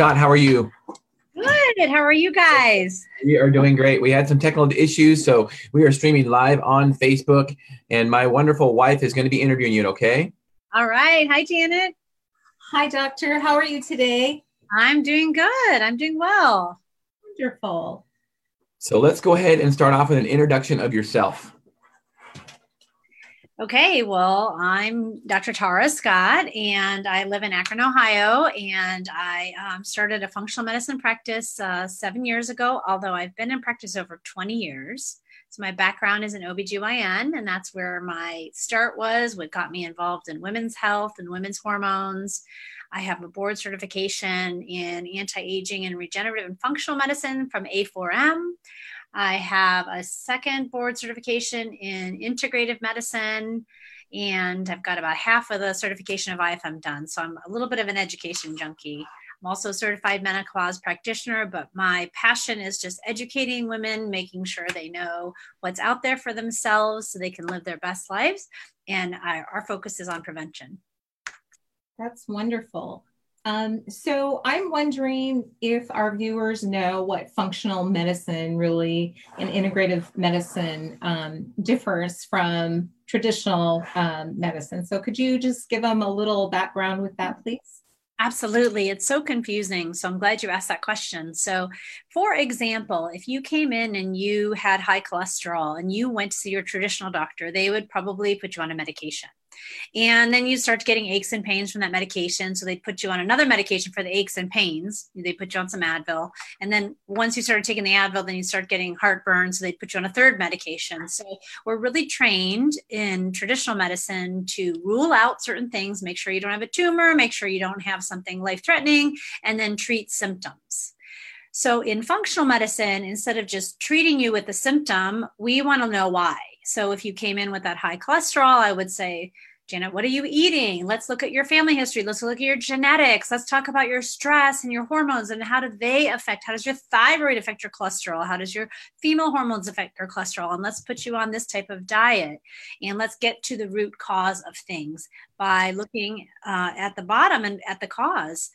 Scott, how are you? Good. How are you guys? We are doing great. We had some technical issues, so we are streaming live on Facebook, and my wonderful wife is going to be interviewing you, okay? All right. Hi, Janet. Hi, doctor. How are you today? I'm doing good. I'm doing well. Wonderful. So let's go ahead and start off with an introduction of yourself. Okay, well, I'm Dr. Tara Scott, and I live in Akron, Ohio. And I um, started a functional medicine practice uh, seven years ago, although I've been in practice over 20 years. So, my background is in OBGYN, and that's where my start was, what got me involved in women's health and women's hormones. I have a board certification in anti aging and regenerative and functional medicine from A4M. I have a second board certification in integrative medicine, and I've got about half of the certification of IFM done. So I'm a little bit of an education junkie. I'm also a certified menopause practitioner, but my passion is just educating women, making sure they know what's out there for themselves so they can live their best lives. And our focus is on prevention. That's wonderful. Um, so I'm wondering if our viewers know what functional medicine really and integrative medicine um, differs from traditional um, medicine. So could you just give them a little background with that, please? Absolutely. It's so confusing. So I'm glad you asked that question. So, for example, if you came in and you had high cholesterol and you went to see your traditional doctor, they would probably put you on a medication. And then you start getting aches and pains from that medication. So they put you on another medication for the aches and pains. They put you on some Advil. And then once you started taking the Advil, then you start getting heartburn. So they put you on a third medication. So we're really trained in traditional medicine to rule out certain things, make sure you don't have a tumor, make sure you don't have something life threatening, and then treat symptoms. So in functional medicine, instead of just treating you with the symptom, we want to know why. So if you came in with that high cholesterol, I would say, Janet, what are you eating? Let's look at your family history. Let's look at your genetics. Let's talk about your stress and your hormones and how do they affect? How does your thyroid affect your cholesterol? How does your female hormones affect your cholesterol? And let's put you on this type of diet. And let's get to the root cause of things by looking uh, at the bottom and at the cause.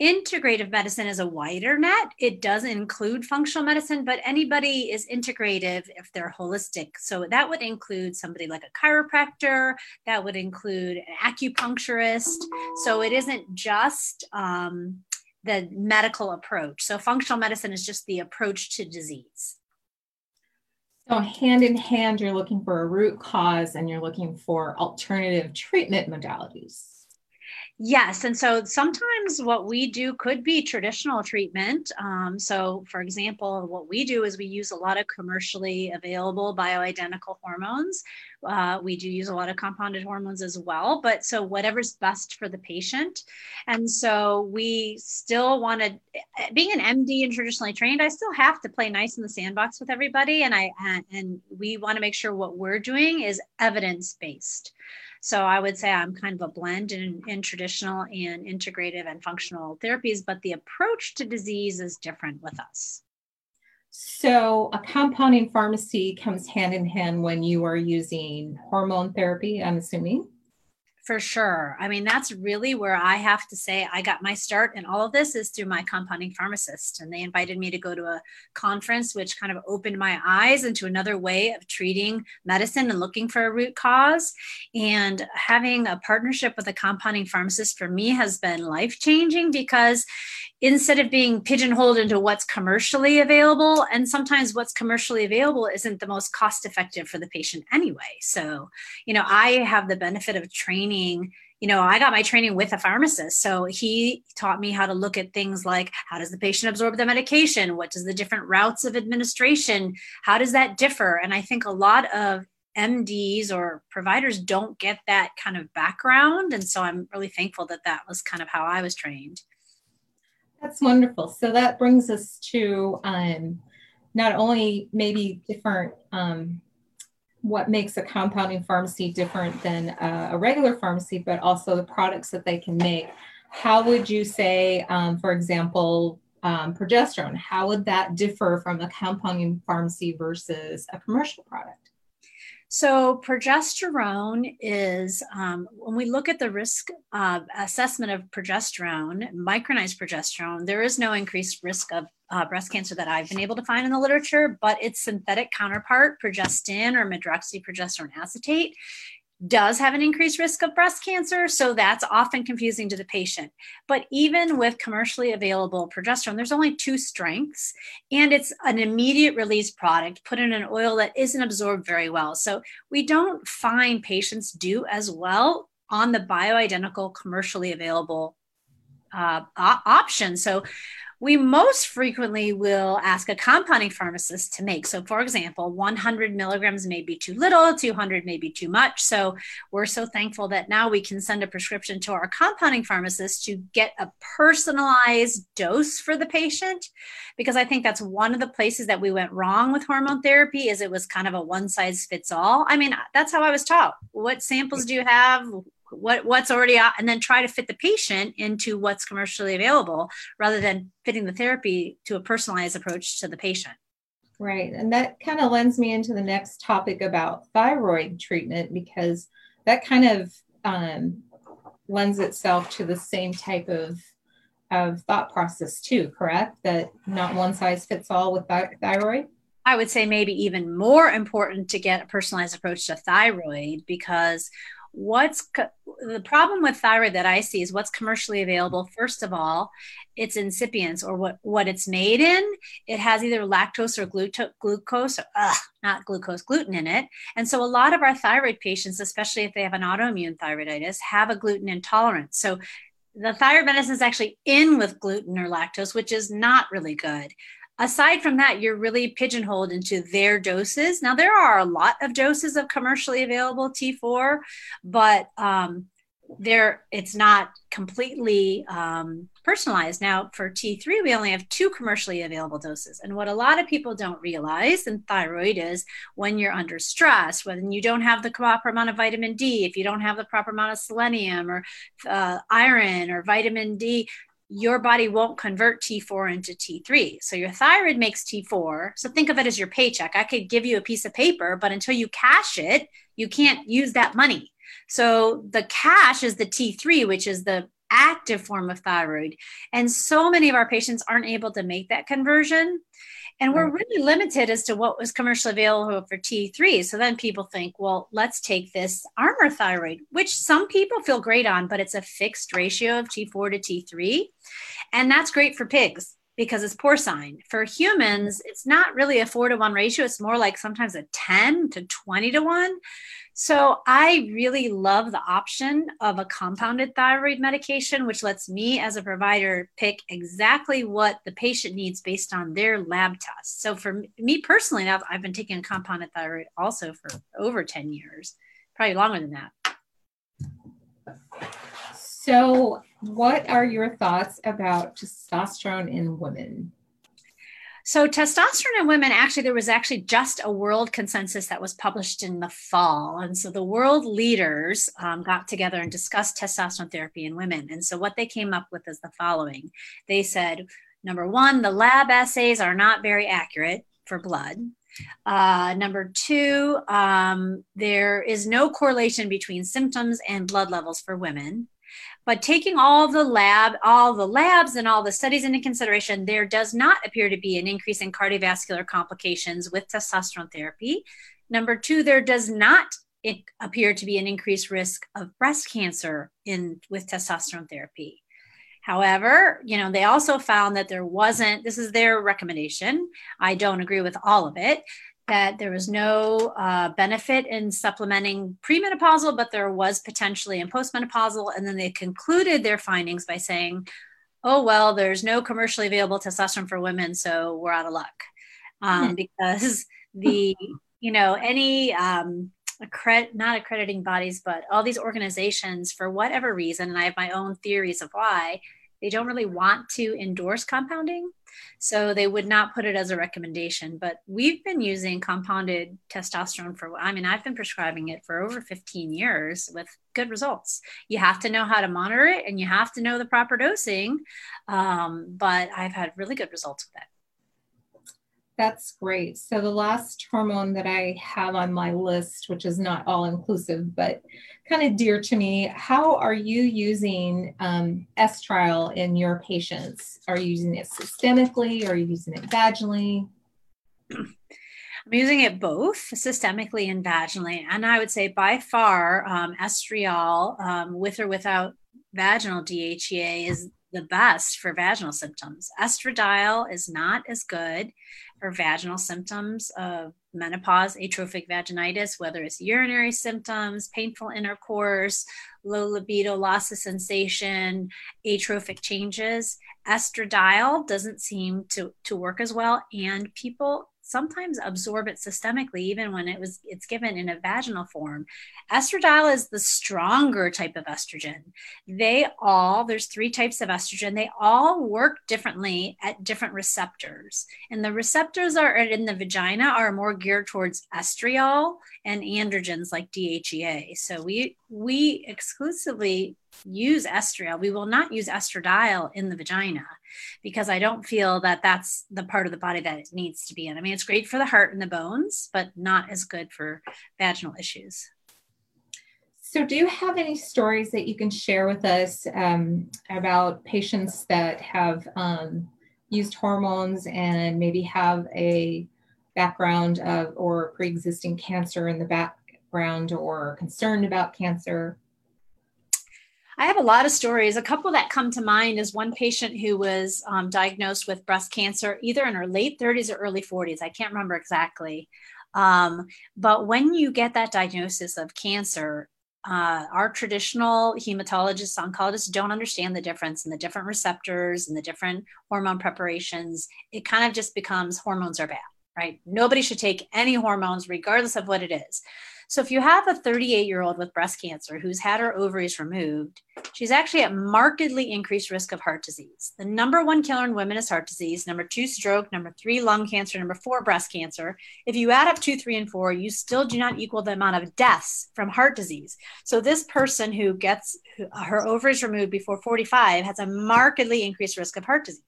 Integrative medicine is a wider net. It does include functional medicine, but anybody is integrative if they're holistic. So that would include somebody like a chiropractor, that would include an acupuncturist. So it isn't just um, the medical approach. So functional medicine is just the approach to disease. So, hand in hand, you're looking for a root cause and you're looking for alternative treatment modalities. Yes. And so sometimes what we do could be traditional treatment. Um, so, for example, what we do is we use a lot of commercially available bioidentical hormones. Uh, we do use a lot of compounded hormones as well. But so, whatever's best for the patient. And so, we still want to, being an MD and traditionally trained, I still have to play nice in the sandbox with everybody. And I, and we want to make sure what we're doing is evidence based. So I would say I'm kind of a blend in, in traditional and integrative and functional therapies, but the approach to disease is different with us. So, a compounding pharmacy comes hand in hand when you are using hormone therapy, I'm assuming. For sure. I mean, that's really where I have to say I got my start in all of this is through my compounding pharmacist. And they invited me to go to a conference, which kind of opened my eyes into another way of treating medicine and looking for a root cause. And having a partnership with a compounding pharmacist for me has been life changing because instead of being pigeonholed into what's commercially available and sometimes what's commercially available isn't the most cost effective for the patient anyway so you know i have the benefit of training you know i got my training with a pharmacist so he taught me how to look at things like how does the patient absorb the medication what does the different routes of administration how does that differ and i think a lot of MDs or providers don't get that kind of background. And so I'm really thankful that that was kind of how I was trained. That's wonderful. So that brings us to um, not only maybe different, um, what makes a compounding pharmacy different than a, a, regular pharmacy, but also the products that they can make. How would you say, um, for example, um, progesterone, how would that differ from a compounding pharmacy versus a commercial product? So, progesterone is um, when we look at the risk uh, assessment of progesterone, micronized progesterone, there is no increased risk of uh, breast cancer that I've been able to find in the literature, but its synthetic counterpart, progestin or medroxyprogesterone acetate, does have an increased risk of breast cancer. So that's often confusing to the patient. But even with commercially available progesterone, there's only two strengths, and it's an immediate release product put in an oil that isn't absorbed very well. So we don't find patients do as well on the bioidentical commercially available uh, option. So we most frequently will ask a compounding pharmacist to make. So, for example, 100 milligrams may be too little, 200 may be too much. So, we're so thankful that now we can send a prescription to our compounding pharmacist to get a personalized dose for the patient. Because I think that's one of the places that we went wrong with hormone therapy is it was kind of a one size fits all. I mean, that's how I was taught. What samples do you have? What what's already out and then try to fit the patient into what's commercially available rather than fitting the therapy to a personalized approach to the patient. Right and that kind of lends me into the next topic about thyroid treatment because that kind of um, lends itself to the same type of of thought process too correct? That not one size fits all with thyroid? I would say maybe even more important to get a personalized approach to thyroid because what's co- the problem with thyroid that I see is what's commercially available. First of all, its incipients or what, what it's made in. It has either lactose or gluto- glucose, or, ugh, not glucose, gluten in it. And so a lot of our thyroid patients, especially if they have an autoimmune thyroiditis, have a gluten intolerance. So the thyroid medicine is actually in with gluten or lactose, which is not really good aside from that, you're really pigeonholed into their doses. Now, there are a lot of doses of commercially available T4, but um, there it's not completely um, personalized. Now, for T3, we only have two commercially available doses. And what a lot of people don't realize in thyroid is when you're under stress, when you don't have the proper amount of vitamin D, if you don't have the proper amount of selenium or uh, iron or vitamin D, your body won't convert T4 into T3. So your thyroid makes T4. So think of it as your paycheck. I could give you a piece of paper, but until you cash it, you can't use that money. So the cash is the T3, which is the active form of thyroid. And so many of our patients aren't able to make that conversion. And we're really limited as to what was commercially available for T3. So then people think, well, let's take this Armour thyroid, which some people feel great on, but it's a fixed ratio of T4 to T3. And that's great for pigs because it's porcine. For humans, it's not really a four to one ratio. It's more like sometimes a 10 to 20 to one. So I really love the option of a compounded thyroid medication, which lets me as a provider pick exactly what the patient needs based on their lab tests. So for me personally, I've, I've been taking a compounded thyroid also for over 10 years, probably longer than that. So, what are your thoughts about testosterone in women? So, testosterone in women actually, there was actually just a world consensus that was published in the fall. And so the world leaders um, got together and discussed testosterone therapy in women. And so, what they came up with is the following they said, number one, the lab assays are not very accurate for blood. Uh, number two, um, there is no correlation between symptoms and blood levels for women. But taking all the lab, all the labs and all the studies into consideration, there does not appear to be an increase in cardiovascular complications with testosterone therapy. Number two, there does not appear to be an increased risk of breast cancer in with testosterone therapy. However, you know, they also found that there wasn't, this is their recommendation. I don't agree with all of it, that there was no uh, benefit in supplementing premenopausal, but there was potentially in postmenopausal. And then they concluded their findings by saying, oh, well, there's no commercially available testosterone for women, so we're out of luck. Um, hmm. because the, you know, any, um, not accrediting bodies, but all these organizations, for whatever reason, and I have my own theories of why, they don't really want to endorse compounding. So they would not put it as a recommendation. But we've been using compounded testosterone for, I mean, I've been prescribing it for over 15 years with good results. You have to know how to monitor it and you have to know the proper dosing. Um, but I've had really good results with it. That's great. So the last hormone that I have on my list, which is not all inclusive, but kind of dear to me, how are you using um, estriol in your patients? Are you using it systemically? Are you using it vaginally? I'm using it both systemically and vaginally. And I would say by far, um, estriol, um, with or without vaginal DHEA, is the best for vaginal symptoms. Estradiol is not as good for vaginal symptoms of menopause, atrophic vaginitis, whether it's urinary symptoms, painful intercourse, low libido, loss of sensation, atrophic changes. Estradiol doesn't seem to, to work as well, and people sometimes absorb it systemically even when it was it's given in a vaginal form. Estradiol is the stronger type of estrogen. They all there's three types of estrogen. They all work differently at different receptors. And the receptors are in the vagina are more geared towards estriol and androgens like dhea so we we exclusively use estriol. We will not use estradiol in the vagina because I don't feel that that's the part of the body that it needs to be in. I mean, it's great for the heart and the bones, but not as good for vaginal issues. So, do you have any stories that you can share with us um, about patients that have um, used hormones and maybe have a background of or pre-existing cancer in the background or concerned about cancer? I have a lot of stories. A couple that come to mind is one patient who was um, diagnosed with breast cancer either in her late 30s or early 40s. I can't remember exactly. Um, but when you get that diagnosis of cancer, uh, our traditional hematologists, oncologists don't understand the difference in the different receptors and the different hormone preparations. It kind of just becomes hormones are bad, right? Nobody should take any hormones, regardless of what it is. So if you have a 38 year old with breast cancer who's had her ovaries removed, she's actually at markedly increased risk of heart disease. The number one killer in women is heart disease, number two, stroke, number three, lung cancer, number four, breast cancer. If you add up two, three, and four, you still do not equal the amount of deaths from heart disease. So this person who gets her ovaries removed before 45 has a markedly increased risk of heart disease.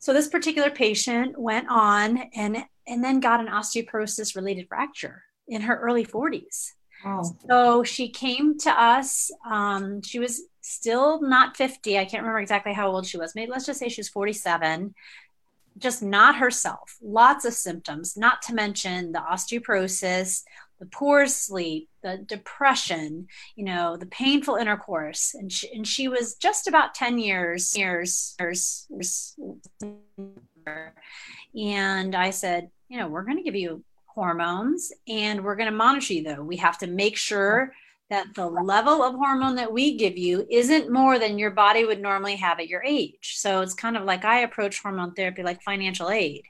So this particular patient went on and and then got an osteoporosis related fracture in her early 40s. Wow. So she came to us. Um, she was still not 50. I can't remember exactly how old she was. Maybe let's just say she was 47. Just not herself. Lots of symptoms, not to mention the osteoporosis, the poor sleep, the depression, you know, the painful intercourse. And she, and she was just about 10 years, years, years, years. And I said, you know, we're going to give you hormones and we're going to monitor you though. We have to make sure that the level of hormone that we give you isn't more than your body would normally have at your age. So it's kind of like I approach hormone therapy like financial aid.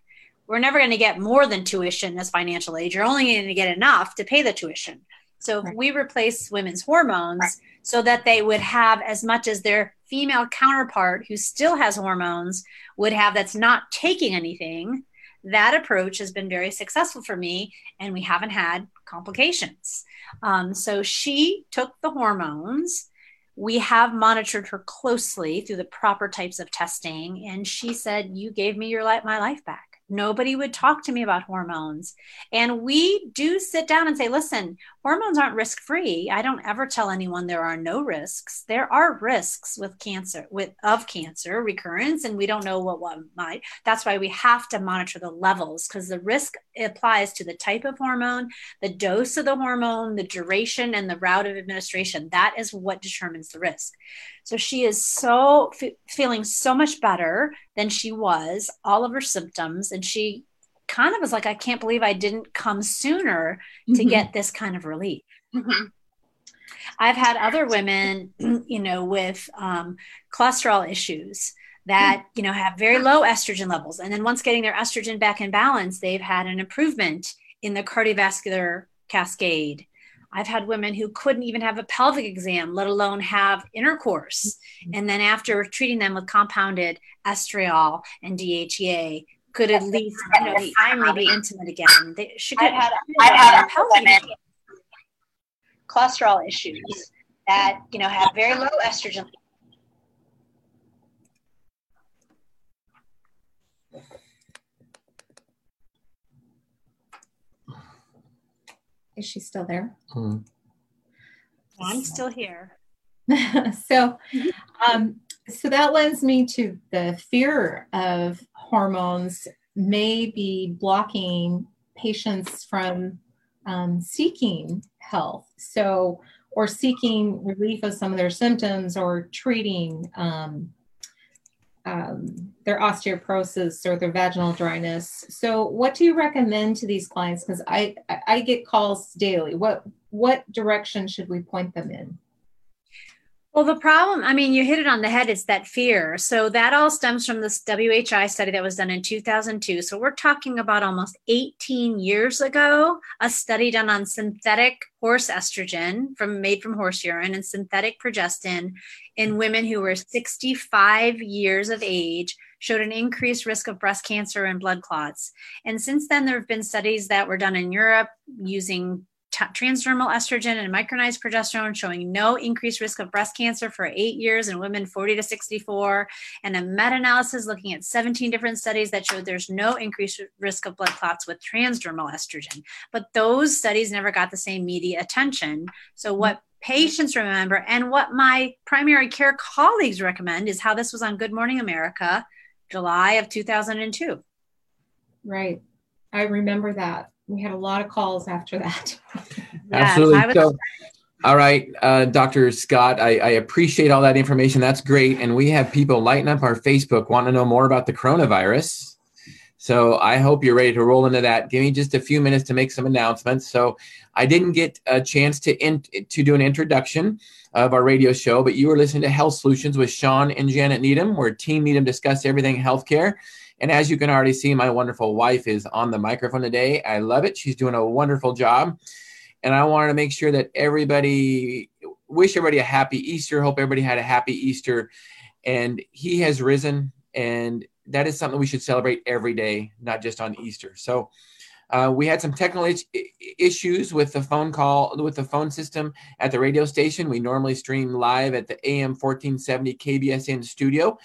We're never going to get more than tuition as financial aid. You're only going to get enough to pay the tuition. So if we replace women's hormones so that they would have as much as their female counterpart who still has hormones would have that's not taking anything, that approach has been very successful for me and we haven't had complications. Um, so she took the hormones. We have monitored her closely through the proper types of testing. And she said, You gave me your life, my life back. Nobody would talk to me about hormones. And we do sit down and say, listen, hormones aren't risk free. I don't ever tell anyone there are no risks. There are risks with cancer, with of cancer recurrence, and we don't know what one might. That's why we have to monitor the levels because the risk applies to the type of hormone, the dose of the hormone, the duration, and the route of administration. That is what determines the risk. So she is so f- feeling so much better than she was, all of her symptoms. And she kind of was like, I can't believe I didn't come sooner to mm-hmm. get this kind of relief. Mm-hmm. I've had other women, you know, with um, cholesterol issues that you know have very low estrogen levels and then once getting their estrogen back in balance they've had an improvement in the cardiovascular cascade I've had women who couldn't even have a pelvic exam, let alone have intercourse. Mm-hmm. And then after treating them with compounded estriol and DHEA, could at least you know finally be intimate again. They, she could. I had, I had cholesterol issues that you know have very low estrogen. Is she still there? Mm-hmm. I'm still here. so, um, so that lends me to the fear of hormones may be blocking patients from um, seeking health. So, or seeking relief of some of their symptoms or treating um, um, their osteoporosis or their vaginal dryness. So, what do you recommend to these clients? Because I, I get calls daily. What what direction should we point them in? Well, the problem, I mean, you hit it on the head, it's that fear. So that all stems from this WHI study that was done in 2002. So we're talking about almost 18 years ago, a study done on synthetic horse estrogen from made from horse urine and synthetic progestin in women who were 65 years of age showed an increased risk of breast cancer and blood clots. And since then, there have been studies that were done in Europe using transdermal estrogen and micronized progesterone showing no increased risk of breast cancer for eight years in women 40 to 64, and a meta analysis looking at 17 different studies that showed there's no increased risk of blood clots with transdermal estrogen. But those studies never got the same media attention. So, mm-hmm. what patients remember and what my primary care colleagues recommend is how this was on Good Morning America, July of 2002. Right. I remember that we had a lot of calls after that. Absolutely. So, all right, uh, Dr. Scott, I, I, appreciate all that information. That's great. And we have people lighting up our Facebook, want to know more about the coronavirus. So I hope you're ready to roll into that. Give me just a few minutes to make some announcements. So I didn't get a chance to in, to do an introduction of our radio show, but you were listening to Health Solutions with Shawn and Janet Needham, where Team Needham discuss everything healthcare. And as you can already see, my wonderful wife is on the microphone today. I love it. She's doing a wonderful job. And I wanted to make sure that everybody wish everybody a happy Easter. Hope everybody had a happy Easter. And he has risen, and that is something we should celebrate every day, not just on Easter. So uh, we had some technical issues with the phone call with the phone system at the radio station. We normally stream live at the AM 1470 KBSN studio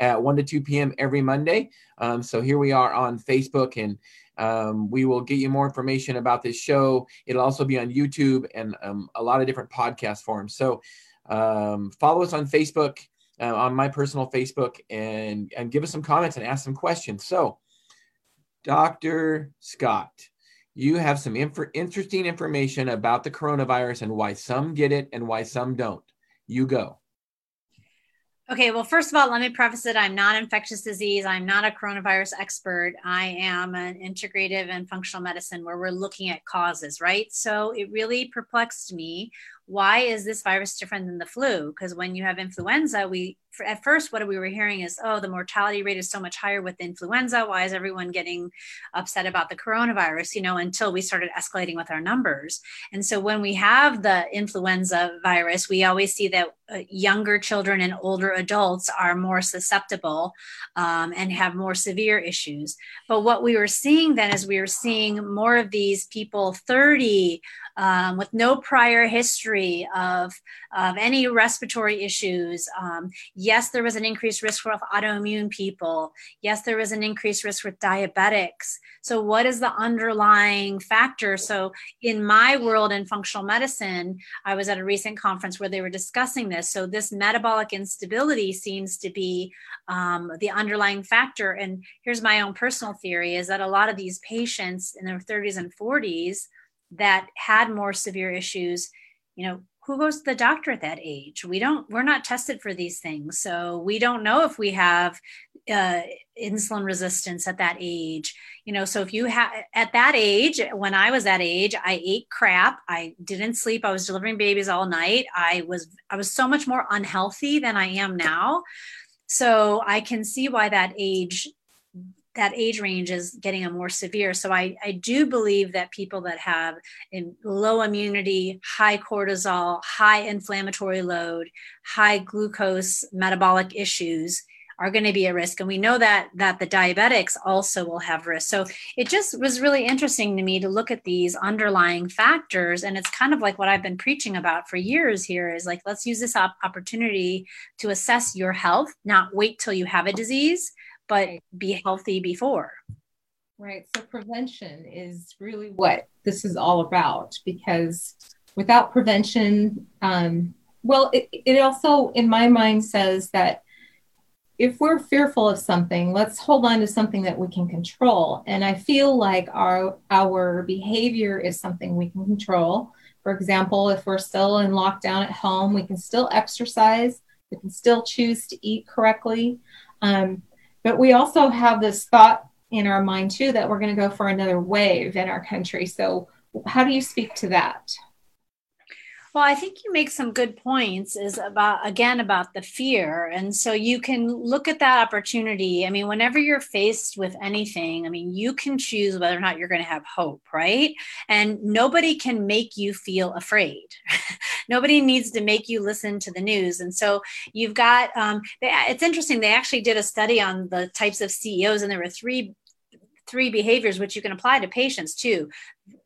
at 1 to 2 p.m. every Monday. Um, so here we are on Facebook, and um, we will get you more information about this show. It'll also be on YouTube and um, a lot of different podcast forums. So um, follow us on Facebook, uh, on my personal Facebook, and, and give us some comments and ask some questions. So, Dr. Scott, you have some inf- interesting information about the coronavirus and why some get it and why some don't. You go. Okay, well, first of all, let me preface it. I'm not infectious disease. I'm not a coronavirus expert. I am an integrative and functional medicine where we're looking at causes, right? So it really perplexed me why is this virus different than the flu? Because when you have influenza, we at first what we were hearing is, oh, the mortality rate is so much higher with influenza. Why is everyone getting upset about the coronavirus? You know, until we started escalating with our numbers. And so when we have the influenza virus, we always see that uh, younger children and older adults are more susceptible um, and have more severe issues. But what we were seeing then is we were seeing more of these people 30 um, with no prior history of, of any respiratory issues. Um, yes, there was an increased risk for autoimmune people. Yes, there was an increased risk with diabetics. So, what is the underlying factor? So, in my world in functional medicine, I was at a recent conference where they were discussing this. So, this metabolic instability seems to be um, the underlying factor. And here's my own personal theory is that a lot of these patients in their 30s and 40s that had more severe issues, you know, who goes to the doctor at that age? We don't, we're not tested for these things. So we don't know if we have uh, insulin resistance at that age. You know, so if you have at that age, when I was that age, I ate crap. I didn't sleep. I was delivering babies all night. I was, I was so much more unhealthy than I am now. So I can see why that age that age range is getting a more severe. So I, I do believe that people that have low immunity, high cortisol, high inflammatory load, high glucose metabolic issues are going to be at risk. And we know that that the diabetics also will have risk. So it just was really interesting to me to look at these underlying factors. And it's kind of like what i've been preaching about for years here is like let's use this op- opportunity to assess your health not wait till you have a disease but be healthy before. Right. So prevention is really what this is all about because without prevention, um, well, it, it also, in my mind, says that if we're fearful of something, let's hold on to something that we can control. And I feel like our our behavior is something we can control. For example, if we're still in lockdown at home, we can still exercise. We can still choose to eat correctly. Um, but we also have this thought in our mind too that we're going to go for another wave in our country. So, how do you speak to that? Well, I think you make some good points is about again about the fear. And so you can look at that opportunity. I mean, whenever you're faced with anything, I mean, you can choose whether or not you're going to have hope, right? And nobody can make you feel afraid. nobody needs to make you listen to the news. And so you've got um, it's interesting. They actually did a study on the types of CEOs, and there were three three behaviors which you can apply to patients too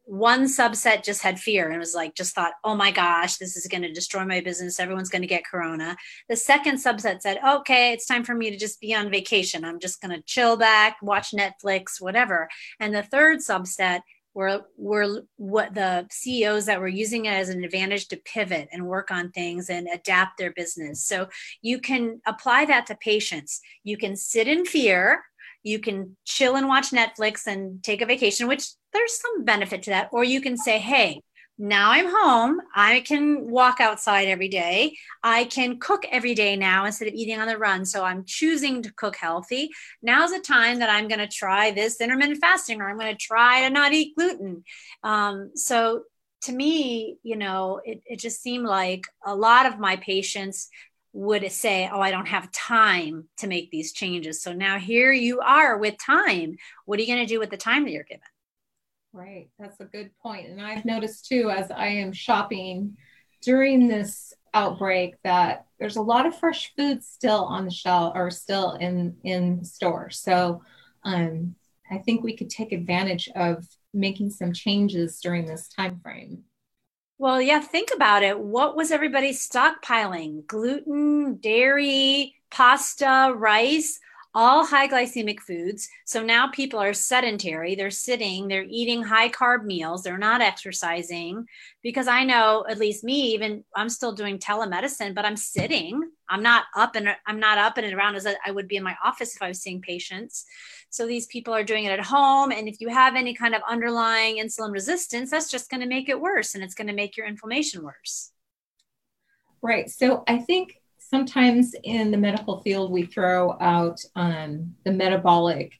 one subset just had fear and was like just thought oh my gosh this is going to destroy my business. Everyone's going to get corona. The second subset said okay it's time for me to just be on vacation. I'm just going to chill back watch netflix whatever. And the third subset were were what the CEOs that were using it as an advantage to pivot and work on things and adapt their business. So you can apply that to patients. You can sit in fear. You can chill and watch Netflix and take a vacation, which there's some benefit to that. Or you can say, hey, now I'm home. I can walk outside every day. I can cook every day now instead of eating on the run. So I'm choosing to cook healthy. Now's the time that I'm going to try this intermittent fasting or I'm going to try to not eat gluten. Um, so to me, you know, it, it just seemed like a lot of my patients would say, Oh, I don't have time to make these changes. So now here you are with time. What are you going to do with the time that you're given? Right. That's a good point. And I've noticed too, as I am shopping during this outbreak, that there's a lot of fresh food still on the shelf or still in, in the store. So um, I think we could take advantage of making some changes during this time frame. Well, yeah, think about it. What was everybody stockpiling? Gluten, dairy, pasta, rice all high glycemic foods. So now people are sedentary. They're sitting, they're eating high carb meals, they're not exercising. Because I know, at least me, even I'm still doing telemedicine, but I'm sitting. I'm not up and I'm not up and around as I would be in my office if I was seeing patients. So these people are doing it at home. And if you have any kind of underlying insulin resistance, that's just going to make it worse and it's going to make your inflammation worse. Right. So I think sometimes in the medical field we throw out um, the metabolic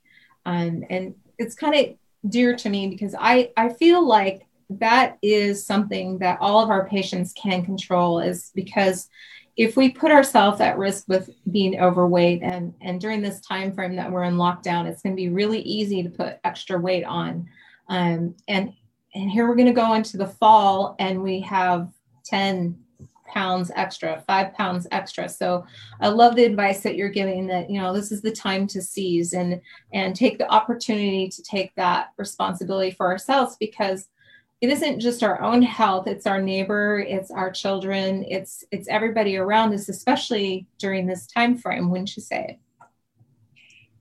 um, and it's kind of dear to me because I, I feel like that is something that all of our patients can control is because if we put ourselves at risk with being overweight and, and during this time frame that we're in lockdown it's going to be really easy to put extra weight on. Um, and and here we're going to go into the fall and we have 10 pounds extra, five pounds extra. So I love the advice that you're giving that, you know, this is the time to seize and and take the opportunity to take that responsibility for ourselves because it isn't just our own health, it's our neighbor, it's our children, it's it's everybody around us, especially during this time frame, wouldn't you say?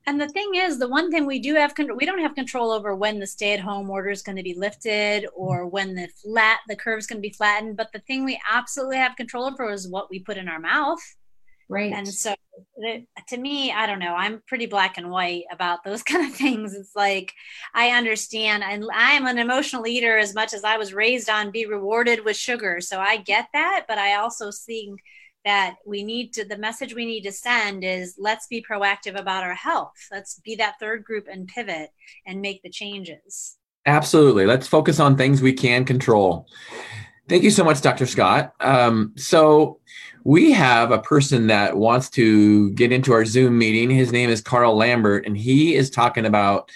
And the thing is the one thing we do have we don't have control over when the stay at home order is going to be lifted or mm-hmm. when the flat the curve is going to be flattened but the thing we absolutely have control over is what we put in our mouth. Right. And so to me i don't know i'm pretty black and white about those kind of things. It's like i understand and i am an emotional eater as much as i was raised on be rewarded with sugar so i get that but i also see that we need to the message we need to send is let's be proactive about our health. Let's be that third group and pivot and make the changes. Absolutely. Let's focus on things we can control. Thank you so much dr scott. Um, so we have a person that wants to get into our zoom meeting. His name is Karl Lambert and he is talking about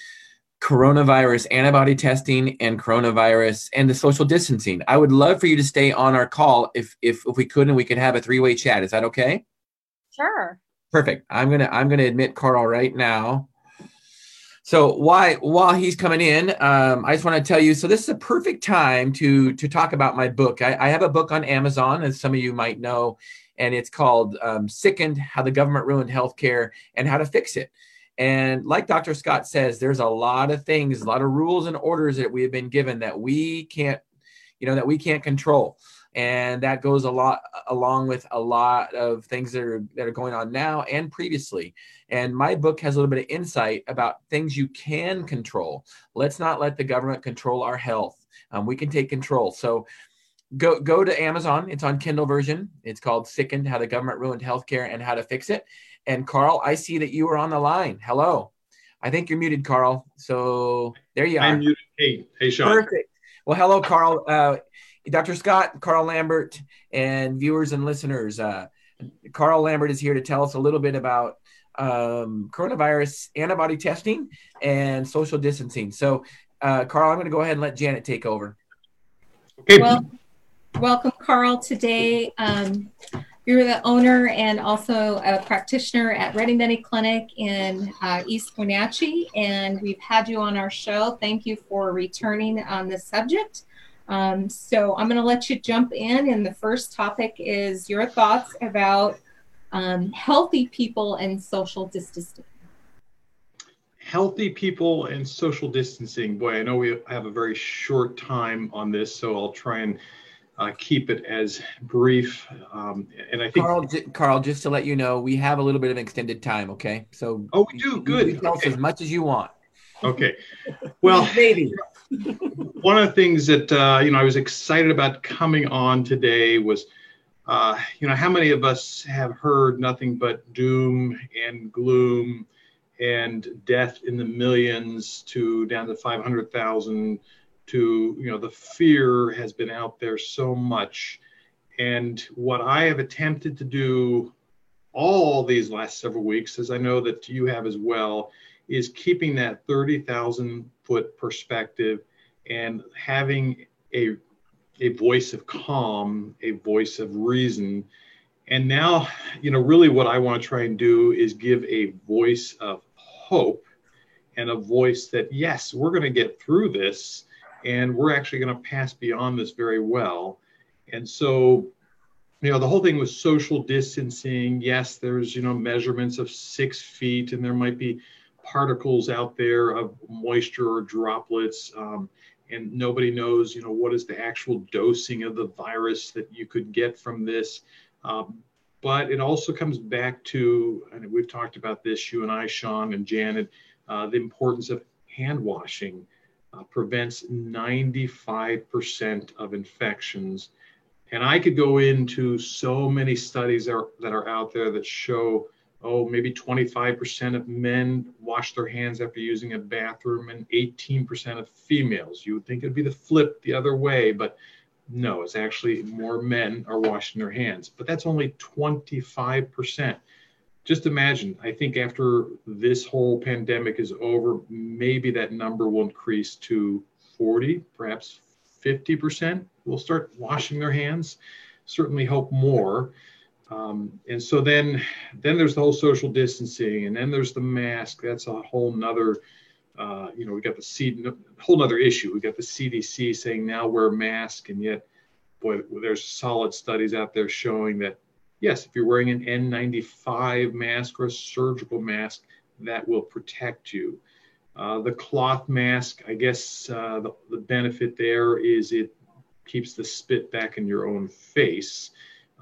coronavirus antibody testing and coronavirus and the social distancing. I would love for you to stay on our call if if if we could and we could have a three-way chat. Is that okay? Sure. Perfect. I'm gonna I'm gonna admit Karl right now. So why while he's coming in, um, I just want to tell you. So this is a perfect time to to talk about my book. I, I have a book on Amazon, as some of you might know, and it's called um, "Sickened: How the Government Ruined Healthcare and How to Fix It." And like Dr. Scott says, there's a lot of things, a lot of rules and orders that we have been given that we can't, you know, that we can't control. And that goes a lot along with a lot of things that are that are going on now and previously. And my book has a little bit of insight about things you can control. Let's not let the government control our health. Um, we can take control. So go go to Amazon. It's on Kindle version. It's called Sickened: How the Government Ruined Healthcare and How to Fix It. And Karl, I see that you are on the line. Hello. I think you're muted, Karl. So there you are. I'm muted. Hey, hey, Shawn. Perfect. Well, hello, Karl. Uh, Dr. Scott, Karl Lambert, and viewers and listeners. Uh, Karl Lambert is here to tell us a little bit about um, coronavirus antibody testing and social distancing. So, uh, Karl, I'm going to go ahead and let Janet take over. Okay. Well, welcome, Karl. Today, um, you're the owner and also a practitioner at Redi Medi Clinic in uh, East Wenatchee, and we've had you on our show. Thank you for returning on this subject. Um, so I'm going to let you jump in, and the first topic is your thoughts about um, healthy people and social distancing. Healthy people and social distancing. Boy, I know we have a very short time on this, so I'll try and uh, keep it as brief. Um, and I think Karl, Karl, just to let you know, we have a little bit of extended time. Okay, so oh, we do good. tell okay. as much as you want. Okay. Well, maybe one of the things that uh, you know I was excited about coming on today was. Uh, you know, how many of us have heard nothing but doom and gloom and death in the millions to down to 500,000 to you know the fear has been out there so much. And what i have attempted to do all these last several weeks as i know that you have as well is keeping that 30,000 foot perspective and having a a voice of calm a voice of reason. And now you know really what i want to try and do is give a voice of hope and a voice that yes we're going to get through this and we're actually going to pass beyond this very well. And so, you know, the whole thing was social distancing. Yes, there's, you know, measurements of six feet, and there might be particles out there of moisture or droplets. Um, and nobody knows, you know, what is the actual dosing of the virus that you could get from this. Um, but it also comes back to, and we've talked about this, you and I, Shawn and Janet, uh, the importance of hand washing uh, prevents 95% of infections. And I could go into so many studies that are, that are out there that show, oh, maybe 25% of men wash their hands after using a bathroom and 18% of females. You would think it'd be the flip the other way, but no, it's actually more men are washing their hands. But that's only 25% just imagine, I think after this whole pandemic is over, maybe that number will increase to 40, perhaps 50% will start washing their hands. Certainly hope more. Um, and so then, then there's the whole social distancing, and then there's the mask. That's a whole nother, uh, you know, we got the C, whole nother issue. We got the CDC saying now wear a mask, and yet, boy, there's solid studies out there showing that yes, if you're wearing an N95 mask or a surgical mask, that will protect you. Uh, the cloth mask, I guess uh, the, the, benefit there is it keeps the spit back in your own face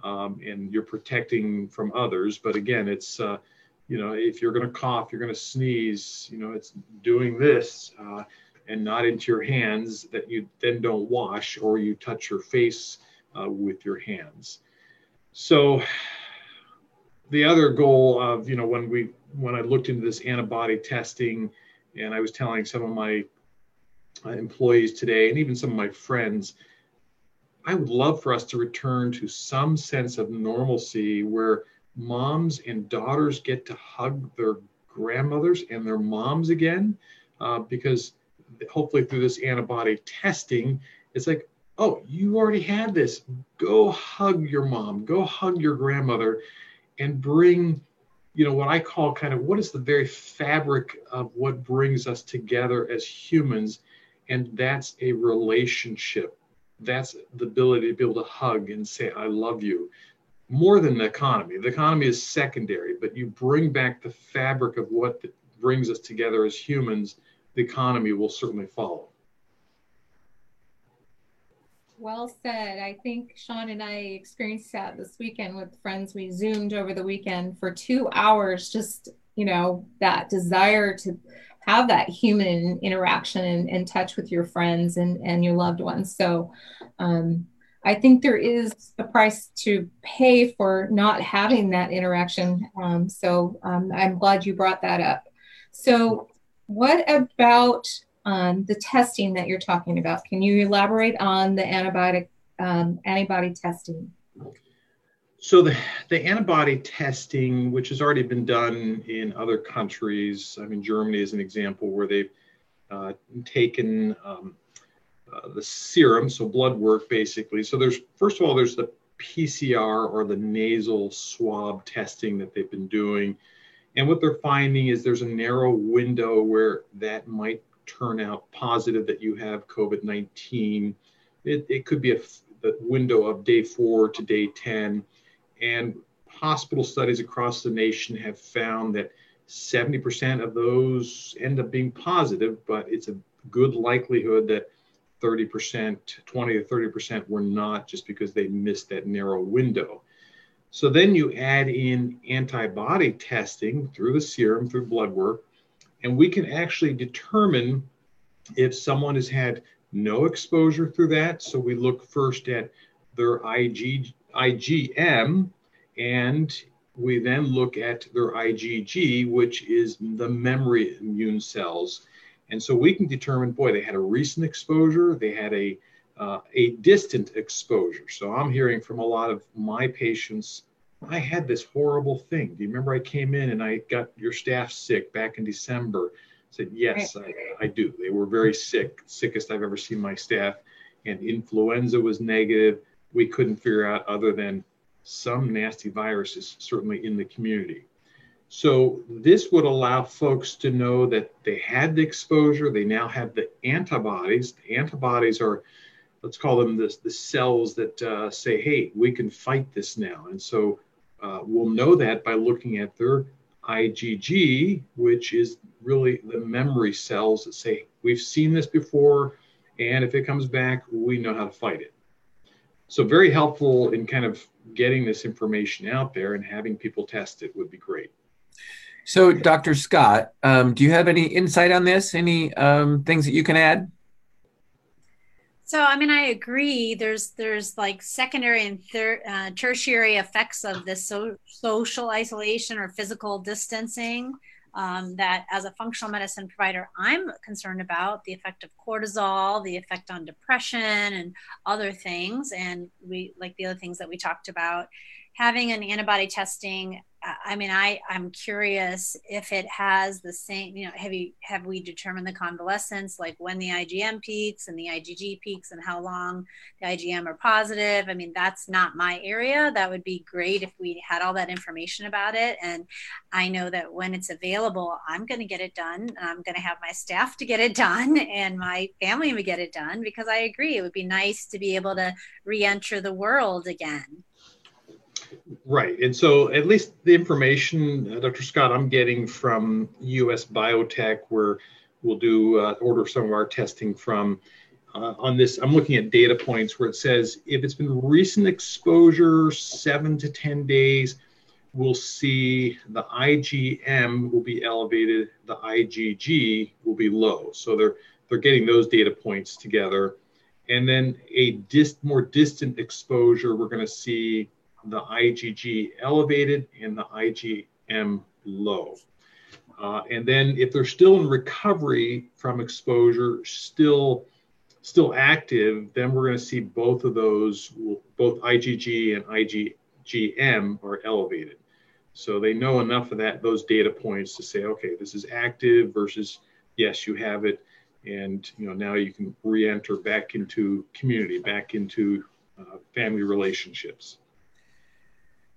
um, and you're protecting from others. But again, it's, uh, you know, if you're going to cough, you're going to sneeze, you know, it's doing this uh, and not into your hands that you then don't wash or you touch your face uh, with your hands. So the other goal of, you know, when we when I looked into this antibody testing and I was telling some of my uh, employees today and even some of my friends, I would love for us to return to some sense of normalcy where moms and daughters get to hug their grandmothers and their moms again, uh, because hopefully through this antibody testing, it's like, oh, you already had this. Go hug your mom, go hug your grandmother, and bring, you know, what I call kind of what is the very fabric of what brings us together as humans. And that's a relationship. That's the ability to be able to hug and say, I love you. More than the economy. The economy is secondary, but you bring back the fabric of what brings us together as humans, the economy will certainly follow. Well said. I think Shawn and I experienced that this weekend with friends. We zoomed over the weekend for two hours, just, you know, that desire to have that human interaction and, and touch with your friends and, and your loved ones. So um, I think there is a price to pay for not having that interaction. Um, so um, I'm glad you brought that up. So, what about um, the testing that you're talking about? Can you elaborate on the antibiotic um, antibody testing? So the, the antibody testing, which has already been done in other countries, I mean, Germany is an example where they've uh, taken um, uh, the serum, so blood work basically. So there's, first of all, there's the PCR or the nasal swab testing that they've been doing. And what they're finding is there's a narrow window where that might turn out positive that you have COVID 19. It, it could be a window of day four to day 10 and hospital studies across the nation have found that 70% of those end up being positive, but it's a good likelihood that 30%, 20 to 30% were not just because they missed that narrow window. So then you add in antibody testing through the serum, through blood work, and we can actually determine if someone has had no exposure through that. So we look first at their IG, IgM, and we then look at their IgG, which is the memory immune cells. And so we can determine, boy, they had a recent exposure, they had a uh, a distant exposure. So I'm hearing from a lot of my patients, I had this horrible thing. Do you remember I came in and I got your staff sick back in December? I said, yes, I, I do. They were very sick, sickest I've ever seen my staff. And influenza was negative. We couldn't figure out other than some nasty viruses certainly in the community. So this would allow folks to know that they had the exposure, they now have the antibodies. The antibodies are, let's call them the, the cells that uh, say, hey, we can fight this now. And so uh, we'll know that by looking at their IgG, which is really the memory cells that say, we've seen this before, and if it comes back, we know how to fight it. So very helpful in kind of getting this information out there and having people test it would be great. So, Dr. Scott, um, do you have any insight on this? Any um, things that you can add? So, I mean, I agree. There's there's like secondary and thir- uh, tertiary effects of this so- social isolation or physical distancing um, that as a functional medicine provider, I'm concerned about the effect of cortisol, the effect on depression, and other things. And we like the other things that we talked about. Having an antibody testing I mean, I I'm curious if it has the same. You know, have you have we determined the convalescence, like when the IgM peaks and the IgG peaks, and how long the IgM are positive? I mean, that's not my area. That would be great if we had all that information about it. And I know that when it's available, I'm going to get it done. I'm going to have my staff to get it done, and my family to get it done because I agree it would be nice to be able to re-enter the world again. Right. And so, at least the information, uh, Dr. Scott, I'm getting from US Biotech, where we'll do uh, order some of our testing from. Uh, on this, I'm looking at data points where it says if it's been recent exposure, seven to 10 days, we'll see the IgM will be elevated, the IgG will be low. So they're they're getting those data points together. And then a dis- more distant exposure, we're going to see the IgG elevated and the IgM low. Uh, and then if they're still in recovery from exposure, still still active, then we're going to see both of those, both IgG and IgGM are elevated. So they know enough of that those data points to say, okay, this is active versus yes, you have it, and you know now you can re-enter back into community, back into uh, family relationships.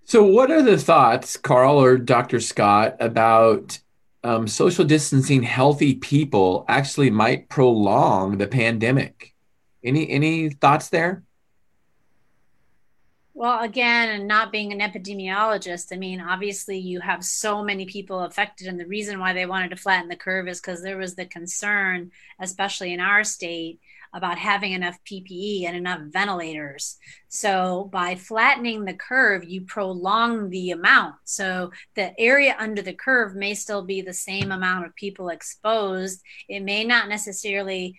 So, what are the thoughts, Karl or Dr. Scott, about um, social distancing healthy people actually might prolong the pandemic? Any any thoughts there? Well, again, and not being an epidemiologist, I mean, obviously you have so many people affected. And the reason why they wanted to flatten the curve is because there was the concern, especially in our state, about having enough PPE and enough ventilators. So by flattening the curve, you prolong the amount. So the area under the curve may still be the same amount of people exposed. It may not necessarily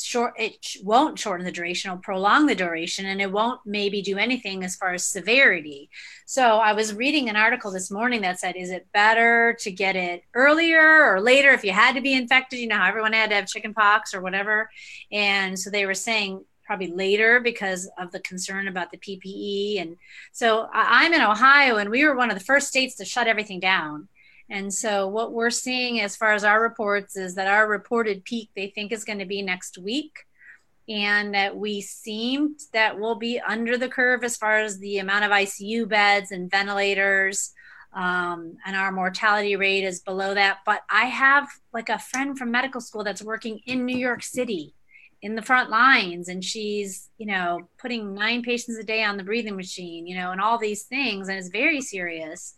short it won't shorten the duration it'll prolong the duration and it won't maybe do anything as far as severity. So i was reading an article this morning that said is it better to get it earlier or later if you had to be infected you know everyone had to have chicken pox or whatever? And so they were saying probably later because of the concern about the ppe and so i'm in ohio and we were one of the first states to shut everything down and so, what we're seeing as far as our reports is that our reported peak they think is going to be next week, and that we seem that we'll be under the curve as far as the amount of ICU beds and ventilators. Um, and our mortality rate is below that. But I have like a friend from medical school that's working in New York City in the front lines and she's you know putting nine patients a day on the breathing machine you know and all these things and it's very serious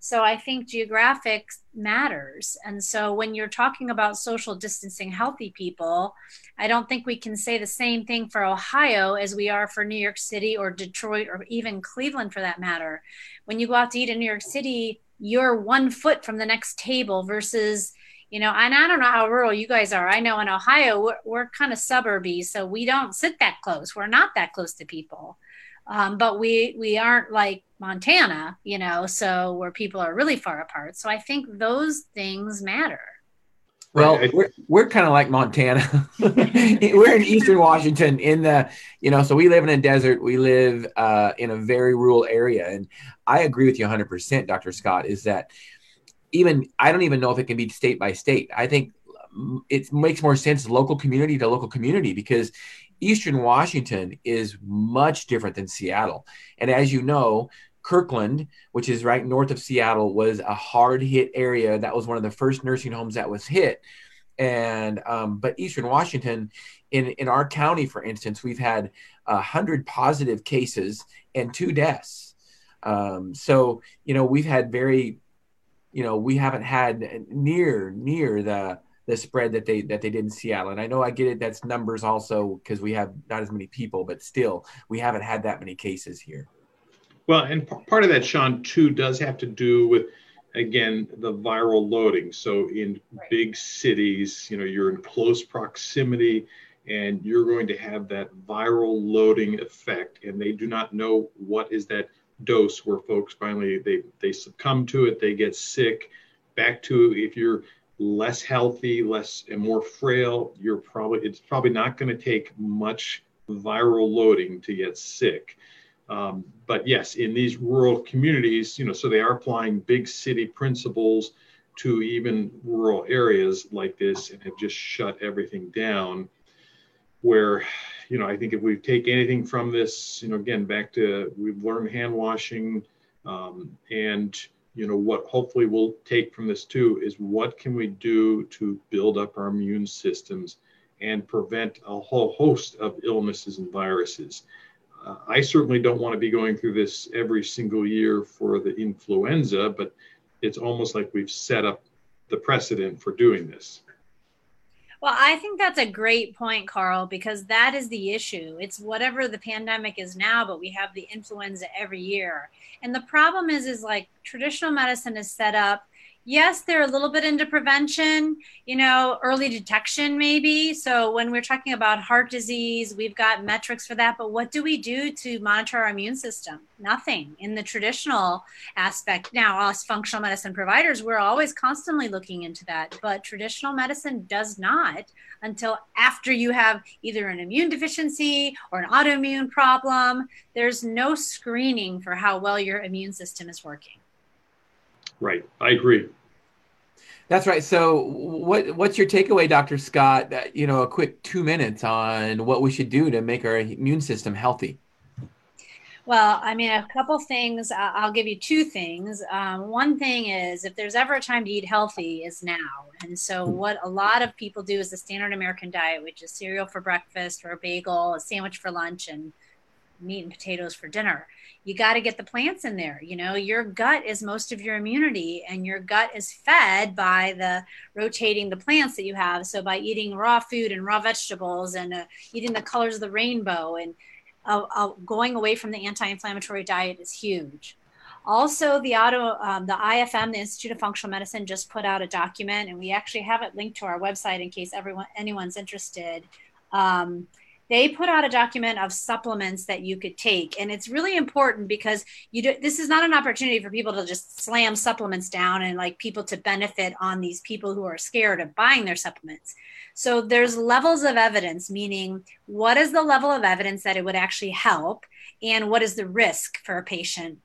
so I think geographic matters. And so when you're talking about social distancing healthy people, I don't think we can say the same thing for Ohio as we are for New York City or Detroit or even Cleveland for that matter. When you go out to eat in New York City, you're one foot from the next table versus you know and i don't know how rural you guys are i know in ohio we're, we're kind of suburby so we don't sit that close we're not that close to people um, but we we aren't like Montana, you know, so where people are really far apart. So I think those things matter. Well, we're, we're kind of like Montana. we're in Eastern Washington in the, you know, so we live in a desert. We live uh, in a very rural area. And I agree with you 100%, Dr. Scott, is that even, I don't even know if it can be state by state. I think it makes more sense local community to local community because Eastern Washington is much different than Seattle. And as you know, Kirkland, which is right north of Seattle, was a hard hit area. That was one of the first nursing homes that was hit. And um, but Eastern Washington, in in our county, for instance, we've had hundred positive cases and two deaths. Um, so you know we've had very, you know, we haven't had near near the the spread that they that they did in Seattle. And I know I get it. That's numbers also because we have not as many people, but still we haven't had that many cases here. Well, and p- part of that, Shawn, too, does have to do with again the viral loading. So in right. big cities, you know, you're in close proximity and you're going to have that viral loading effect and they do not know what is that dose where folks finally they they succumb to it they get sick back to if you're less healthy, less and more frail, you're probably it's probably not going to take much viral loading to get sick. Um, but yes, in these rural communities, you know, so they are applying big city principles to even rural areas like this and have just shut everything down. Where, you know, I think if we take anything from this, you know, again, back to we've learned hand washing um, and you know what hopefully we'll take from this too is what can we do to build up our immune systems and prevent a whole host of illnesses and viruses. Uh, i certainly don't want to be going through this every single year for the influenza but it's almost like we've set up the precedent for doing this well, I think that's a great point, Karl, because that is the issue. It's whatever the pandemic is now, but we have the influenza every year. And the problem is, is like traditional medicine is set up yes, they're a little bit into prevention, you know, early detection maybe. So when we're talking about heart disease, we've got metrics for that. But what do we do to monitor our immune system? Nothing in the traditional aspect. Now, us functional medicine providers, we're always constantly looking into that. But traditional medicine does not until after you have either an immune deficiency or an autoimmune problem. There's no screening for how well your immune system is working. Right. I agree. That's right. So, what what's your takeaway, Doctor Scott? That you know, a quick two minutes on what we should do to make our immune system healthy. Well, I mean, a couple things. I'll give you two things. Um, one thing is, if there's ever a time to eat healthy, is now. And so, hmm. what a lot of people do is the standard American diet, which is cereal for breakfast or a bagel, a sandwich for lunch, and meat and potatoes for dinner. You got to get the plants in there. You know, your gut is most of your immunity, and your gut is fed by the rotating the plants that you have. So by eating raw food and raw vegetables and uh, eating the colors of the rainbow and uh, uh, going away from the anti-inflammatory diet is huge. Also, the auto, um, the IFM, the Institute of Functional Medicine, just put out a document, and we actually have it linked to our website in case everyone anyone's interested. Um, they put out a document of supplements that you could take. And it's really important because you do this is not an opportunity for people to just slam supplements down and like people to benefit on these people who are scared of buying their supplements. So there's levels of evidence meaning what is the level of evidence that it would actually help and what is the risk for a patient?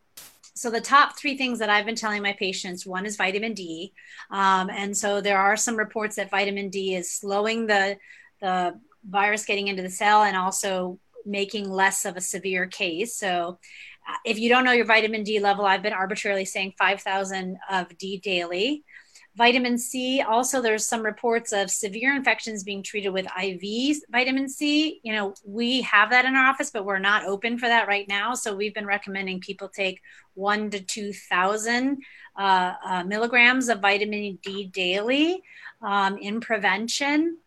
So the top three things that I've been telling my patients, one is vitamin D, um, and so there are some reports that vitamin D is slowing the the virus getting into the cell and also making less of a severe case. So uh, if you don't know your vitamin D level, I've been arbitrarily saying 5,000 of D daily. Vitamin C, also, there's some reports of severe infections being treated with IV vitamin C. You know, we have that in our office, but we're not open for that right now. So we've been recommending people take one to 2,000 uh, uh, milligrams of vitamin D daily um, in prevention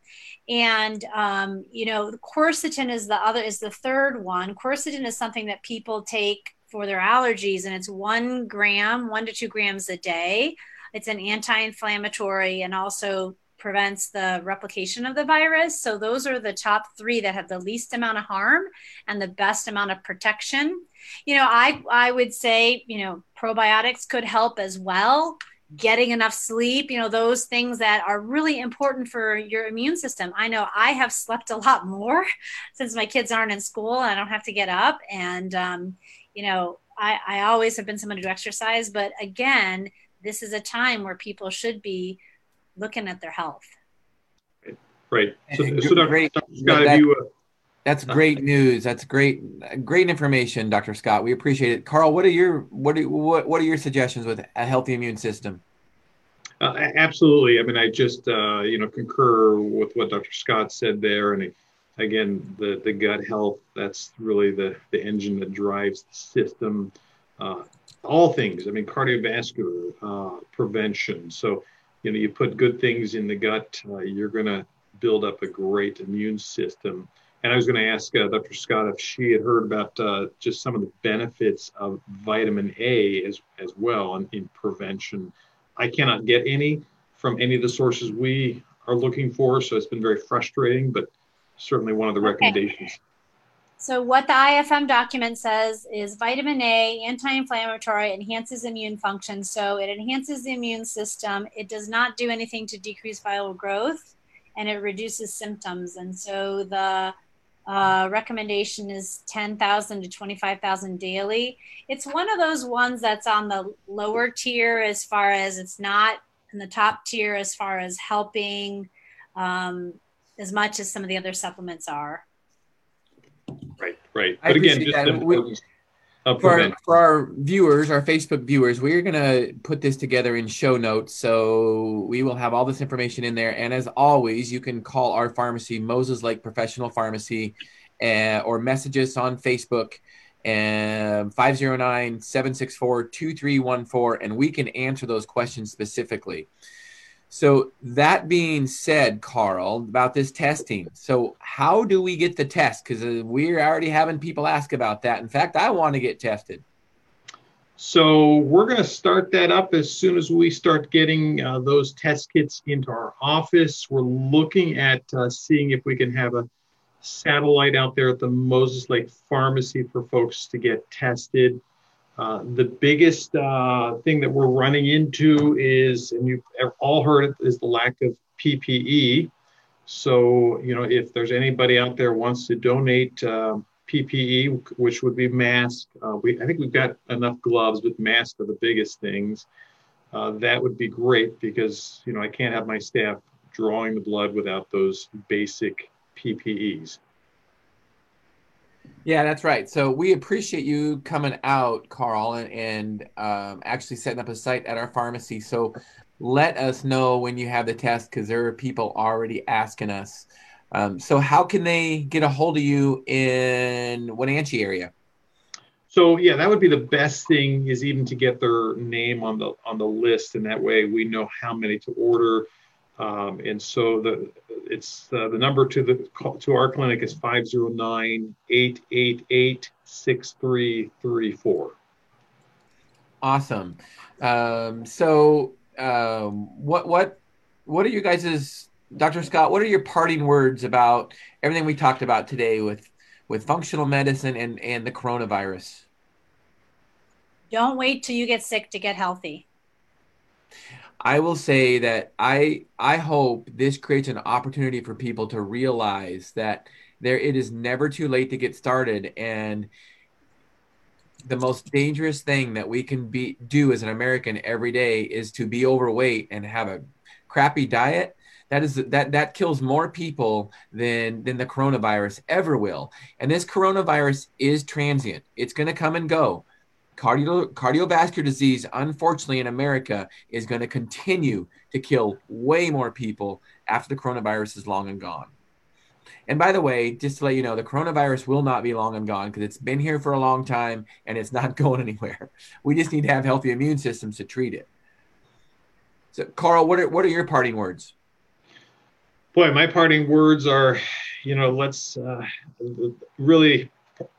and um, you know quercetin is the other is the third one. Quercetin is something that people take for their allergies and it's one gram one to two grams a day. It's an anti-inflammatory and also prevents the replication of the virus. So those are the top three that have the least amount of harm and the best amount of protection. You know i i would say you know probiotics could help as well getting enough sleep, you know, those things that are really important for your immune system. I know I have slept a lot more since my kids aren't in school I don't have to get up. And, um, you know, I, I always have been someone to exercise, but again, this is a time where people should be looking at their health. Right. So, so Dr. Great, Scott, that, you, uh, that's great news. That's great, great information, Dr. Scott. We appreciate it. Karl, what are your what are, what what are your suggestions with a healthy immune system? Uh, absolutely. I mean, I just uh, you know concur with what Dr. Scott said there, and again, the the gut health that's really the the engine that drives the system. Uh, all things. I mean, cardiovascular uh, prevention. So, you know, you put good things in the gut, uh, you're going to build up a great immune system. And I was going to ask uh, Dr. Scott if she had heard about uh, just some of the benefits of vitamin A as, as well in, in prevention. I cannot get any from any of the sources we are looking for, so it's been very frustrating, but certainly one of the okay. recommendations. So, what the IFM document says is vitamin A, anti inflammatory, enhances immune function. So, it enhances the immune system. It does not do anything to decrease viral growth and it reduces symptoms. And so, the uh, recommendation is 10,000 to 25,000 daily. It's one of those ones that's on the lower tier as far as it's not in the top tier as far as helping um, as much as some of the other supplements are. Right, right. But again, just we, for, our, for our viewers, our Facebook viewers, we're going to put this together in show notes. So we will have all this information in there. And as always, you can call our pharmacy, Moses Lake Professional Pharmacy, uh, or message us on Facebook and 509-764-2314 and we can answer those questions specifically so that being said, Karl, about this testing. So how do we get the test? Because uh, we're already having people ask about that. In fact, I want to get tested. So we're going to start that up as soon as we start getting uh, those test kits into our office. We're looking at uh, seeing if we can have a satellite out there at the Moses Lake Pharmacy for folks to get tested. Uh, the biggest uh, thing that we're running into is, and you've all heard it, is the lack of PPE. So, you know, if there's anybody out there wants to donate uh, PPE, which would be masks, uh, we I think we've got enough gloves, but masks are the biggest things. Uh, that would be great because you know I can't have my staff drawing the blood without those basic PPEs. Yeah, that's right. So we appreciate you coming out, Karl, and, and um, actually setting up a site at our pharmacy. So let us know when you have the test because there are people already asking us. Um, so how can they get a hold of you in Wenatchee area? so yeah, that would be the best thing is even to get their name on the on the list, and that way we know how many to order. Um, and so the it's uh, the number to the to our clinic is 509-888-6334. Awesome. Um, so um, what what what are you guys's Dr. Scott? What are your parting words about everything we talked about today with with functional medicine and and the coronavirus? Don't wait till you get sick to get healthy. I will say that I I hope this creates an opportunity for people to realize that there it is never too late to get started. And the most dangerous thing that we can be do as an American every day is to be overweight and have a crappy diet. That is that that kills more people than than the coronavirus ever will. And this coronavirus is transient. It's going to come and go Cardio, cardiovascular disease unfortunately in america is going to continue to kill way more people after the coronavirus is long and gone. And by the way just to let you know the coronavirus will not be long and gone because it's been here for a long time and it's not going anywhere. We just need to have healthy immune systems to treat it. So Karl what are, what are your parting words? Boy, my parting words are, you know, let's uh, really,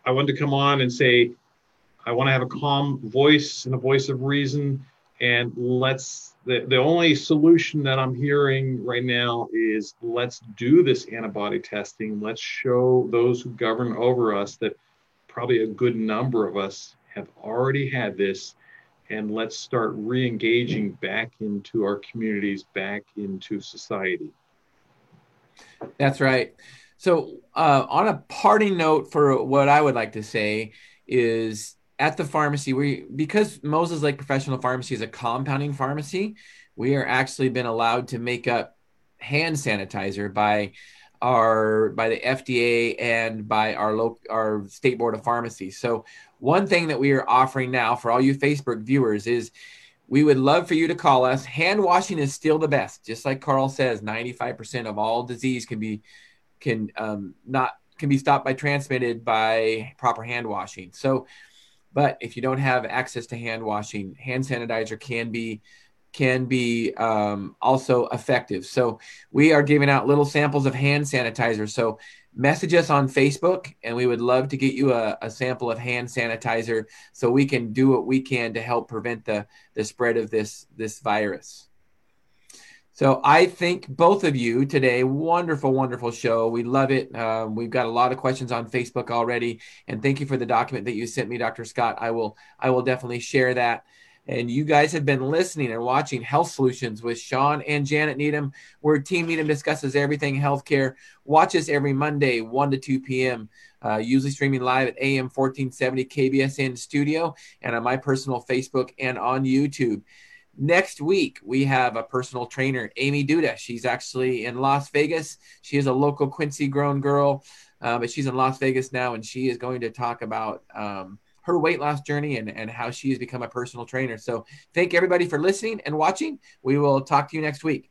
I wanted to come on and say, I want to have a calm voice and a voice of reason. And let's, the, the only solution that I'm hearing right now is let's do this antibody testing. Let's show those who govern over us that probably a good number of us have already had this. And let's start re engaging back into our communities, back into society. That's right. So, uh, on a parting note, for what I would like to say is at the pharmacy, we because Moses Lake Professional Pharmacy is a compounding pharmacy, we are actually been allowed to make up hand sanitizer by our by the FDA and by our local our state board of pharmacy. So, one thing that we are offering now for all you Facebook viewers is we would love for you to call us. Hand washing is still the best. Just like Karl says, 95% of all disease can be can um, not can be stopped by transmitted by proper hand washing. So, but if you don't have access to hand washing, hand sanitizer can be can be um, also effective. So we are giving out little samples of hand sanitizer. So message us on Facebook, and we would love to get you a, a, sample of hand sanitizer so we can do what we can to help prevent the, the spread of this, this virus. So I think both of you today. Wonderful, wonderful show. We love it. Um, we've got a lot of questions on Facebook already, and thank you for the document that you sent me, Dr. Scott. I will, I will definitely share that. And you guys have been listening and watching Health Solutions with Shawn and Janet Needham, where Team Needham discusses everything healthcare. Watch us every Monday, 1 to 2 p.m., uh, usually streaming live at AM 1470 KBSN Studio and on my personal Facebook and on YouTube. Next week, we have a personal trainer, Amy Duda. She's actually in Las Vegas. She is a local Quincy grown girl, uh, but she's in Las Vegas now, and she is going to talk about. Um, her weight loss journey and, and how she has become a personal trainer. So thank everybody for listening and watching. We will talk to you next week.